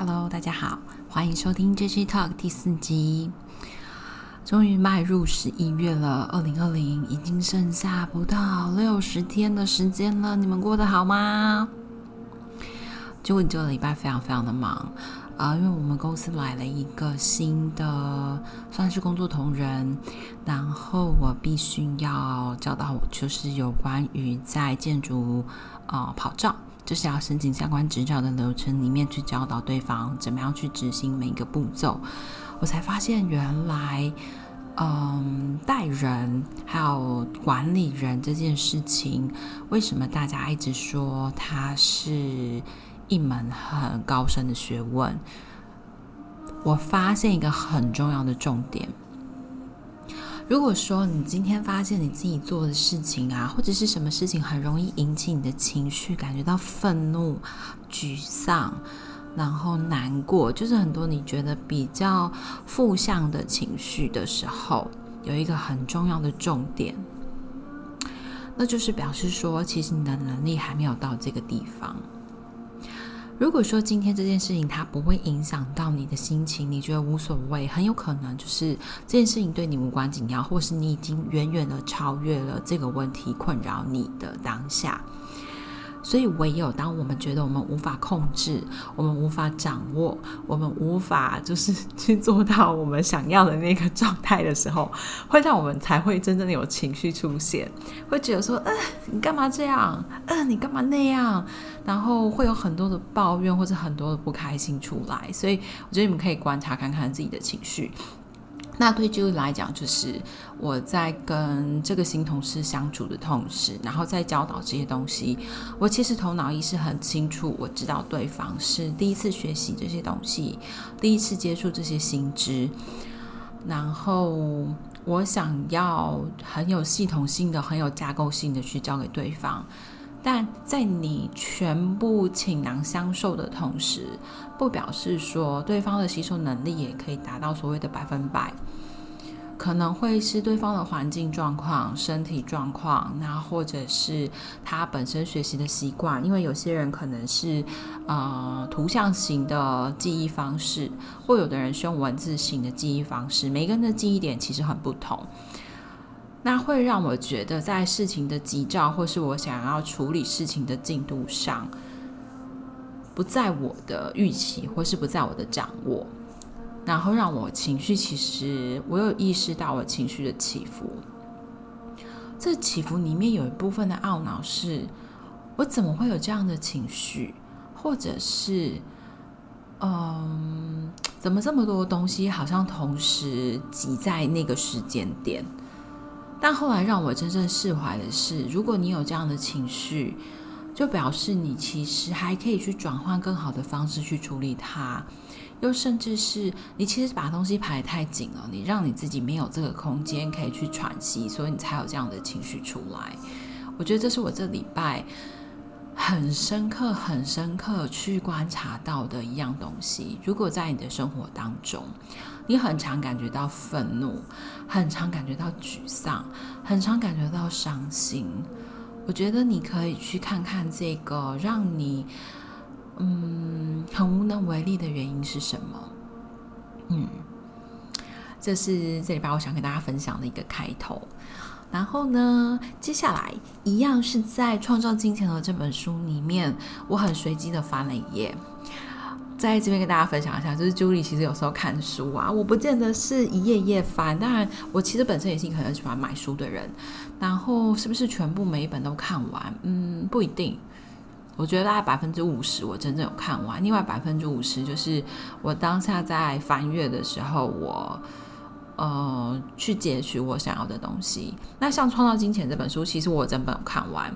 Hello，大家好，欢迎收听 JJ Talk 第四集。终于迈入十一月了，二零二零已经剩下不到六十天的时间了。你们过得好吗？就你这个礼拜非常非常的忙啊，因为我们公司来了一个新的算是工作同仁，然后我必须要教导，就是有关于在建筑啊，跑照。就是要申请相关执照的流程里面去教导对方怎么样去执行每一个步骤，我才发现原来，嗯，带人还有管理人这件事情，为什么大家一直说它是一门很高深的学问？我发现一个很重要的重点。如果说你今天发现你自己做的事情啊，或者是什么事情很容易引起你的情绪，感觉到愤怒、沮丧，然后难过，就是很多你觉得比较负向的情绪的时候，有一个很重要的重点，那就是表示说，其实你的能力还没有到这个地方。如果说今天这件事情它不会影响到你的心情，你觉得无所谓，很有可能就是这件事情对你无关紧要，或是你已经远远的超越了这个问题困扰你的当下。所以，唯有当我们觉得我们无法控制，我们无法掌握，我们无法就是去做到我们想要的那个状态的时候，会让我们才会真正的有情绪出现，会觉得说，嗯、你干嘛这样？嗯、你干嘛那样？然后会有很多的抱怨或者很多的不开心出来。所以，我觉得你们可以观察看看自己的情绪。那对 Julie 来讲，就是我在跟这个新同事相处的同时，然后在教导这些东西，我其实头脑意识很清楚，我知道对方是第一次学习这些东西，第一次接触这些新知，然后我想要很有系统性的、很有架构性的去教给对方。但在你全部倾囊相授的同时，不表示说对方的吸收能力也可以达到所谓的百分百，可能会是对方的环境状况、身体状况，那或者是他本身学习的习惯，因为有些人可能是呃图像型的记忆方式，或有的人是用文字型的记忆方式，每个人的记忆点其实很不同。那会让我觉得，在事情的急躁，或是我想要处理事情的进度上，不在我的预期，或是不在我的掌握，然后让我情绪，其实我有意识到我情绪的起伏。这起伏里面有一部分的懊恼是，我怎么会有这样的情绪，或者是，嗯，怎么这么多东西好像同时挤在那个时间点？但后来让我真正释怀的是，如果你有这样的情绪，就表示你其实还可以去转换更好的方式去处理它，又甚至是你其实把东西排得太紧了，你让你自己没有这个空间可以去喘息，所以你才有这样的情绪出来。我觉得这是我这礼拜很深刻、很深刻去观察到的一样东西。如果在你的生活当中，你很常感觉到愤怒，很常感觉到沮丧，很常感觉到伤心。我觉得你可以去看看这个让你嗯很无能为力的原因是什么。嗯，这是这里边我想跟大家分享的一个开头。然后呢，接下来一样是在《创造金钱》的这本书里面，我很随机的翻了一页。在这边跟大家分享一下，就是 Julie 其实有时候看书啊，我不见得是一页页翻。当然，我其实本身也是一个很喜欢买书的人。然后，是不是全部每一本都看完？嗯，不一定。我觉得大概百分之五十我真正有看完，另外百分之五十就是我当下在翻阅的时候，我呃去截取我想要的东西。那像《创造金钱》这本书，其实我整本看完。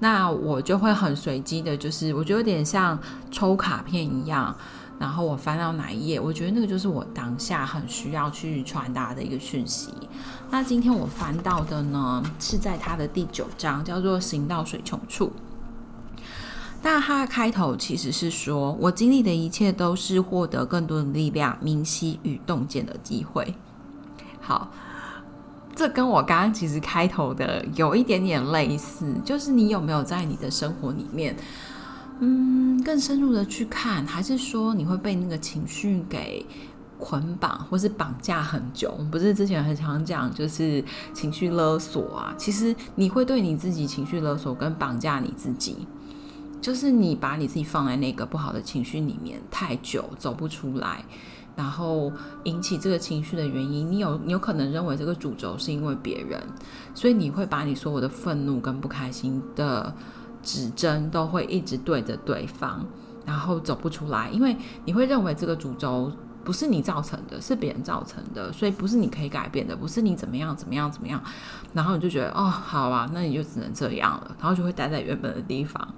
那我就会很随机的，就是我觉得有点像抽卡片一样，然后我翻到哪一页，我觉得那个就是我当下很需要去传达的一个讯息。那今天我翻到的呢，是在它的第九章，叫做“行到水穷处”。那它的开头其实是说，我经历的一切都是获得更多的力量、明晰与洞见的机会。好。这跟我刚刚其实开头的有一点点类似，就是你有没有在你的生活里面，嗯，更深入的去看，还是说你会被那个情绪给捆绑，或是绑架很久？不是之前很常讲，就是情绪勒索啊。其实你会对你自己情绪勒索跟绑架你自己，就是你把你自己放在那个不好的情绪里面太久，走不出来，然后引起这个情绪的原因，你有你有可能认为这个主轴是因为别人，所以你会把你所有的愤怒跟不开心的。指针都会一直对着对方，然后走不出来，因为你会认为这个主轴不是你造成的，是别人造成的，所以不是你可以改变的，不是你怎么样怎么样怎么样，然后你就觉得哦，好啊，那你就只能这样了，然后就会待在原本的地方。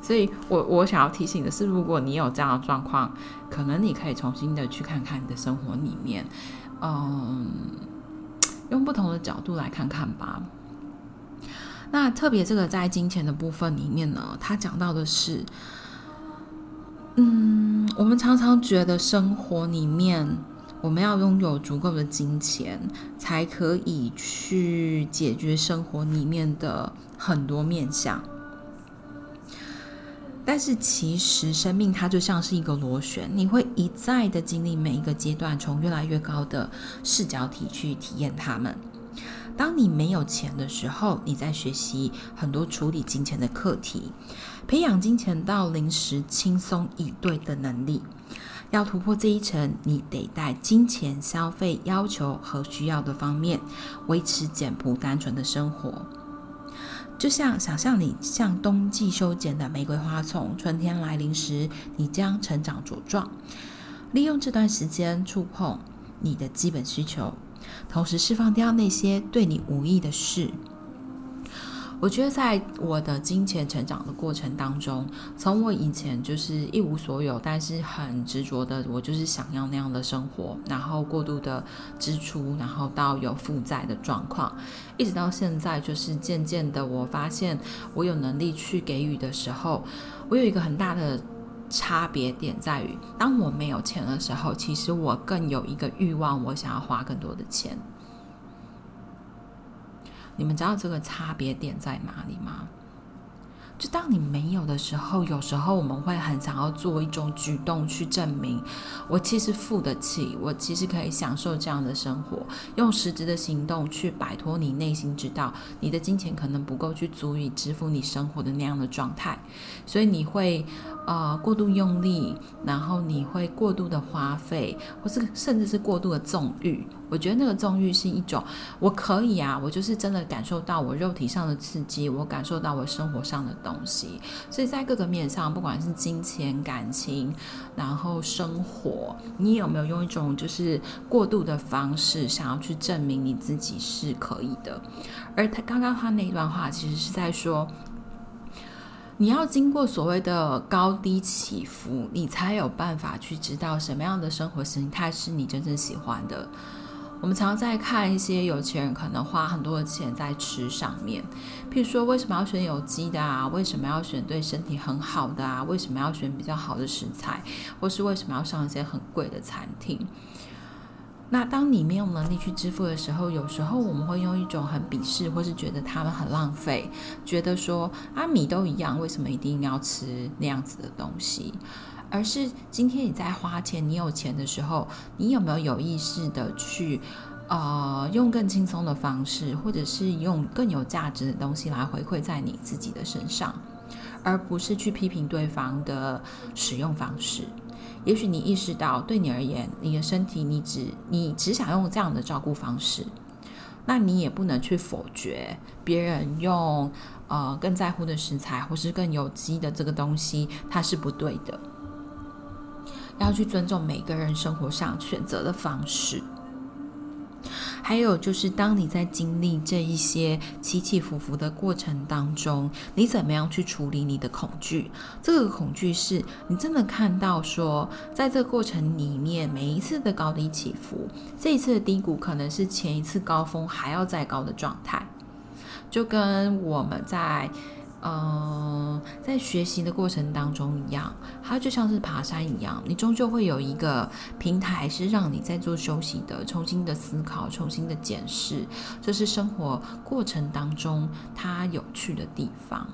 所以我我想要提醒的是，如果你有这样的状况，可能你可以重新的去看看你的生活里面，嗯，用不同的角度来看看吧。那特别这个在金钱的部分里面呢，他讲到的是，嗯，我们常常觉得生活里面我们要拥有足够的金钱，才可以去解决生活里面的很多面向。但是其实生命它就像是一个螺旋，你会一再的经历每一个阶段，从越来越高的视角体去体验它们。当你没有钱的时候，你在学习很多处理金钱的课题，培养金钱到临时轻松以对的能力。要突破这一层，你得在金钱消费要求和需要的方面，维持简朴单纯的生活。就像想象你像冬季修剪的玫瑰花丛，春天来临时，你将成长茁壮。利用这段时间触碰你的基本需求。同时释放掉那些对你无益的事。我觉得在我的金钱成长的过程当中，从我以前就是一无所有，但是很执着的，我就是想要那样的生活，然后过度的支出，然后到有负债的状况，一直到现在，就是渐渐的，我发现我有能力去给予的时候，我有一个很大的。差别点在于，当我没有钱的时候，其实我更有一个欲望，我想要花更多的钱。你们知道这个差别点在哪里吗？就当你没有的时候，有时候我们会很想要做一种举动去证明，我其实付得起，我其实可以享受这样的生活，用实质的行动去摆脱你内心知道你的金钱可能不够去足以支付你生活的那样的状态，所以你会呃过度用力，然后你会过度的花费，或是甚至是过度的纵欲。我觉得那个纵欲是一种，我可以啊，我就是真的感受到我肉体上的刺激，我感受到我生活上的东西，所以在各个面上，不管是金钱、感情，然后生活，你有没有用一种就是过度的方式，想要去证明你自己是可以的？而他刚刚他那一段话，其实是在说，你要经过所谓的高低起伏，你才有办法去知道什么样的生活形态是你真正喜欢的。我们常常在看一些有钱人可能花很多的钱在吃上面，譬如说为什么要选有机的啊？为什么要选对身体很好的啊？为什么要选比较好的食材？或是为什么要上一些很贵的餐厅？那当你没有能力去支付的时候，有时候我们会用一种很鄙视，或是觉得他们很浪费，觉得说啊，米都一样，为什么一定要吃那样子的东西？而是今天你在花钱，你有钱的时候，你有没有有意识的去，呃，用更轻松的方式，或者是用更有价值的东西来回馈在你自己的身上，而不是去批评对方的使用方式。也许你意识到，对你而言，你的身体，你只你只想用这样的照顾方式，那你也不能去否决别人用呃更在乎的食材，或是更有机的这个东西，它是不对的。要去尊重每个人生活上选择的方式，还有就是，当你在经历这一些起起伏伏的过程当中，你怎么样去处理你的恐惧？这个恐惧是你真的看到说，在这个过程里面，每一次的高低起伏，这一次的低谷可能是前一次高峰还要再高的状态，就跟我们在。呃，在学习的过程当中一样，它就像是爬山一样，你终究会有一个平台是让你在做休息的，重新的思考，重新的检视，这是生活过程当中它有趣的地方。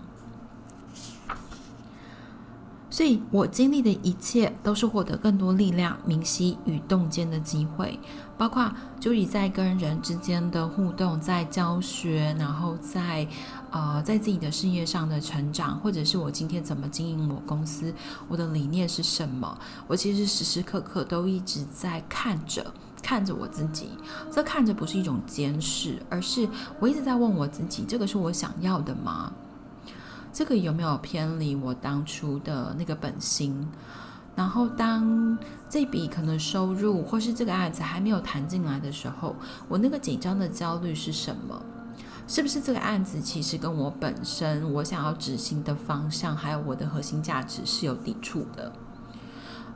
所以我经历的一切都是获得更多力量、明晰与洞见的机会，包括就以在跟人之间的互动，在教学，然后在呃在自己的事业上的成长，或者是我今天怎么经营我公司，我的理念是什么，我其实时时刻刻都一直在看着看着我自己。这看着不是一种监视，而是我一直在问我自己：这个是我想要的吗？这个有没有偏离我当初的那个本心？然后当这笔可能收入或是这个案子还没有谈进来的时候，我那个紧张的焦虑是什么？是不是这个案子其实跟我本身我想要执行的方向，还有我的核心价值是有抵触的？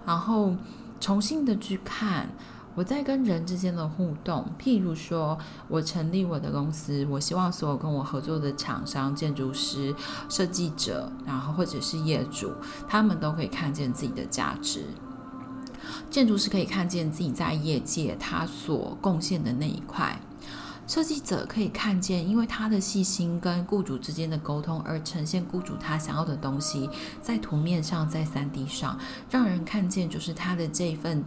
然后重新的去看。我在跟人之间的互动，譬如说，我成立我的公司，我希望所有跟我合作的厂商、建筑师、设计者，然后或者是业主，他们都可以看见自己的价值。建筑师可以看见自己在业界他所贡献的那一块，设计者可以看见，因为他的细心跟雇主之间的沟通而呈现雇主他想要的东西，在图面上，在三 D 上，让人看见就是他的这份。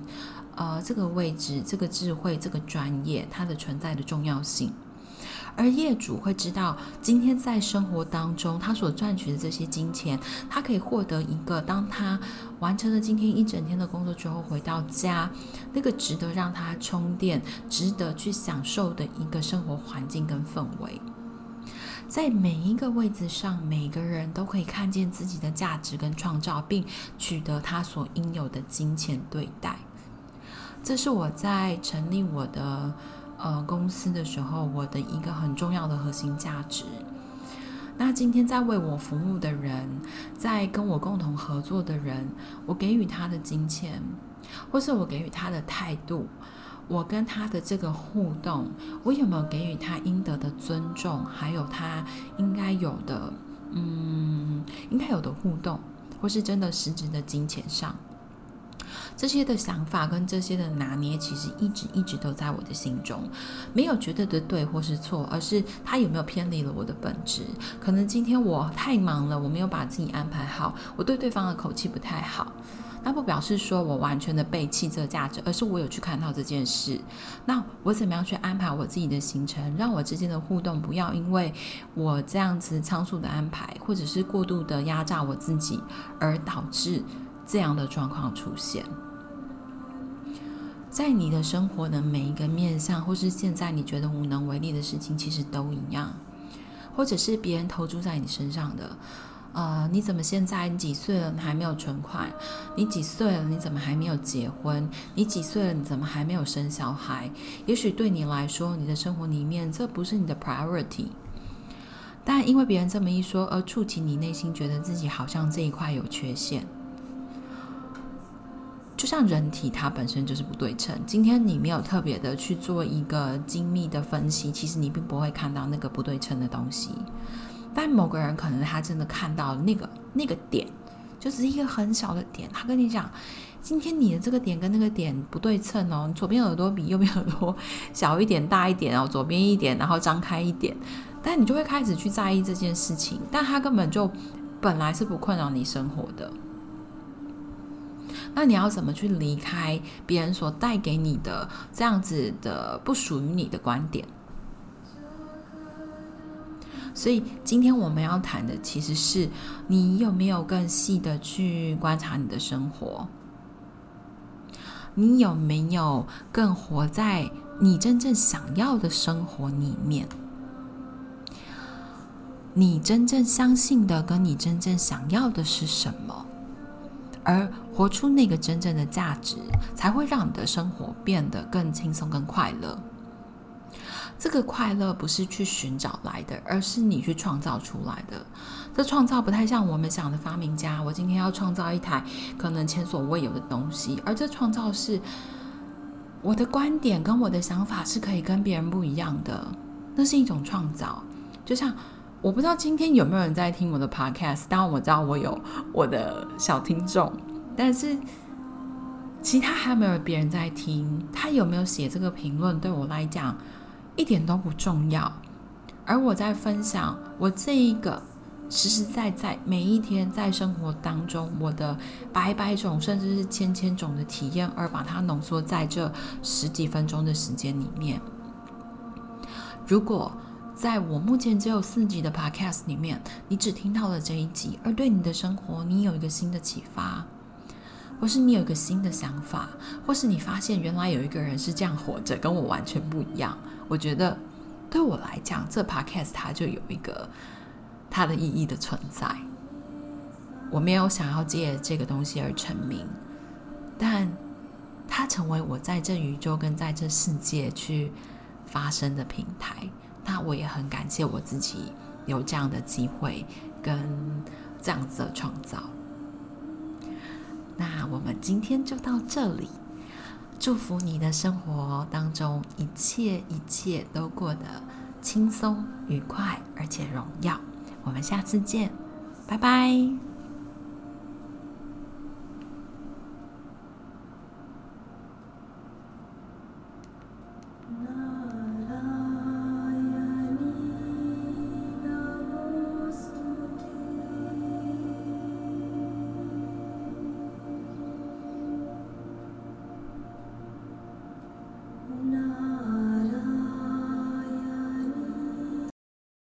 呃，这个位置、这个智慧、这个专业，它的存在的重要性，而业主会知道，今天在生活当中，他所赚取的这些金钱，他可以获得一个，当他完成了今天一整天的工作之后，回到家，那个值得让他充电、值得去享受的一个生活环境跟氛围。在每一个位置上，每个人都可以看见自己的价值跟创造，并取得他所应有的金钱对待。这是我在成立我的呃公司的时候，我的一个很重要的核心价值。那今天在为我服务的人，在跟我共同合作的人，我给予他的金钱，或是我给予他的态度，我跟他的这个互动，我有没有给予他应得的尊重，还有他应该有的，嗯，应该有的互动，或是真的实质的金钱上。这些的想法跟这些的拿捏，其实一直一直都在我的心中，没有绝对的对或是错，而是他有没有偏离了我的本质。可能今天我太忙了，我没有把自己安排好，我对对方的口气不太好，那不表示说我完全的背弃这价值，而是我有去看到这件事。那我怎么样去安排我自己的行程，让我之间的互动不要因为我这样子仓促的安排，或者是过度的压榨我自己，而导致。这样的状况出现，在你的生活的每一个面向，或是现在你觉得无能为力的事情，其实都一样，或者是别人投注在你身上的，呃，你怎么现在你几岁了，你还没有存款？你几岁了，你怎么还没有结婚？你几岁了，你怎么还没有生小孩？也许对你来说，你的生活里面这不是你的 priority，但因为别人这么一说，而触及你内心觉得自己好像这一块有缺陷。就像人体它本身就是不对称，今天你没有特别的去做一个精密的分析，其实你并不会看到那个不对称的东西。但某个人可能他真的看到那个那个点，就是一个很小的点。他跟你讲，今天你的这个点跟那个点不对称哦，你左边耳朵比右边耳朵 小一点、大一点哦，左边一点，然后张开一点，但你就会开始去在意这件事情。但他根本就本来是不困扰你生活的。那你要怎么去离开别人所带给你的这样子的不属于你的观点？所以今天我们要谈的其实是你有没有更细的去观察你的生活？你有没有更活在你真正想要的生活里面？你真正相信的跟你真正想要的是什么？而活出那个真正的价值，才会让你的生活变得更轻松、更快乐。这个快乐不是去寻找来的，而是你去创造出来的。这创造不太像我们想的发明家，我今天要创造一台可能前所未有的东西，而这创造是我的观点跟我的想法是可以跟别人不一样的，那是一种创造。就像。我不知道今天有没有人在听我的 podcast，当然我知道我有我的小听众，但是其他还没有别人在听，他有没有写这个评论，对我来讲一点都不重要。而我在分享我这一个实实在在每一天在生活当中，我的百百种甚至是千千种的体验，而把它浓缩在这十几分钟的时间里面。如果在我目前只有四集的 Podcast 里面，你只听到了这一集，而对你的生活你有一个新的启发，或是你有一个新的想法，或是你发现原来有一个人是这样活着，跟我完全不一样，我觉得对我来讲，这 Podcast 它就有一个。它的意义的存在，我没有想要借这个东西而成名，但它成为我在这宇宙跟在这世界去发声的平台。那我也很感谢我自己有这样的机会跟这样子的创造。那我们今天就到这里，祝福你的生活当中一切一切都过得轻松愉快，而且荣耀。我们下次见，拜拜。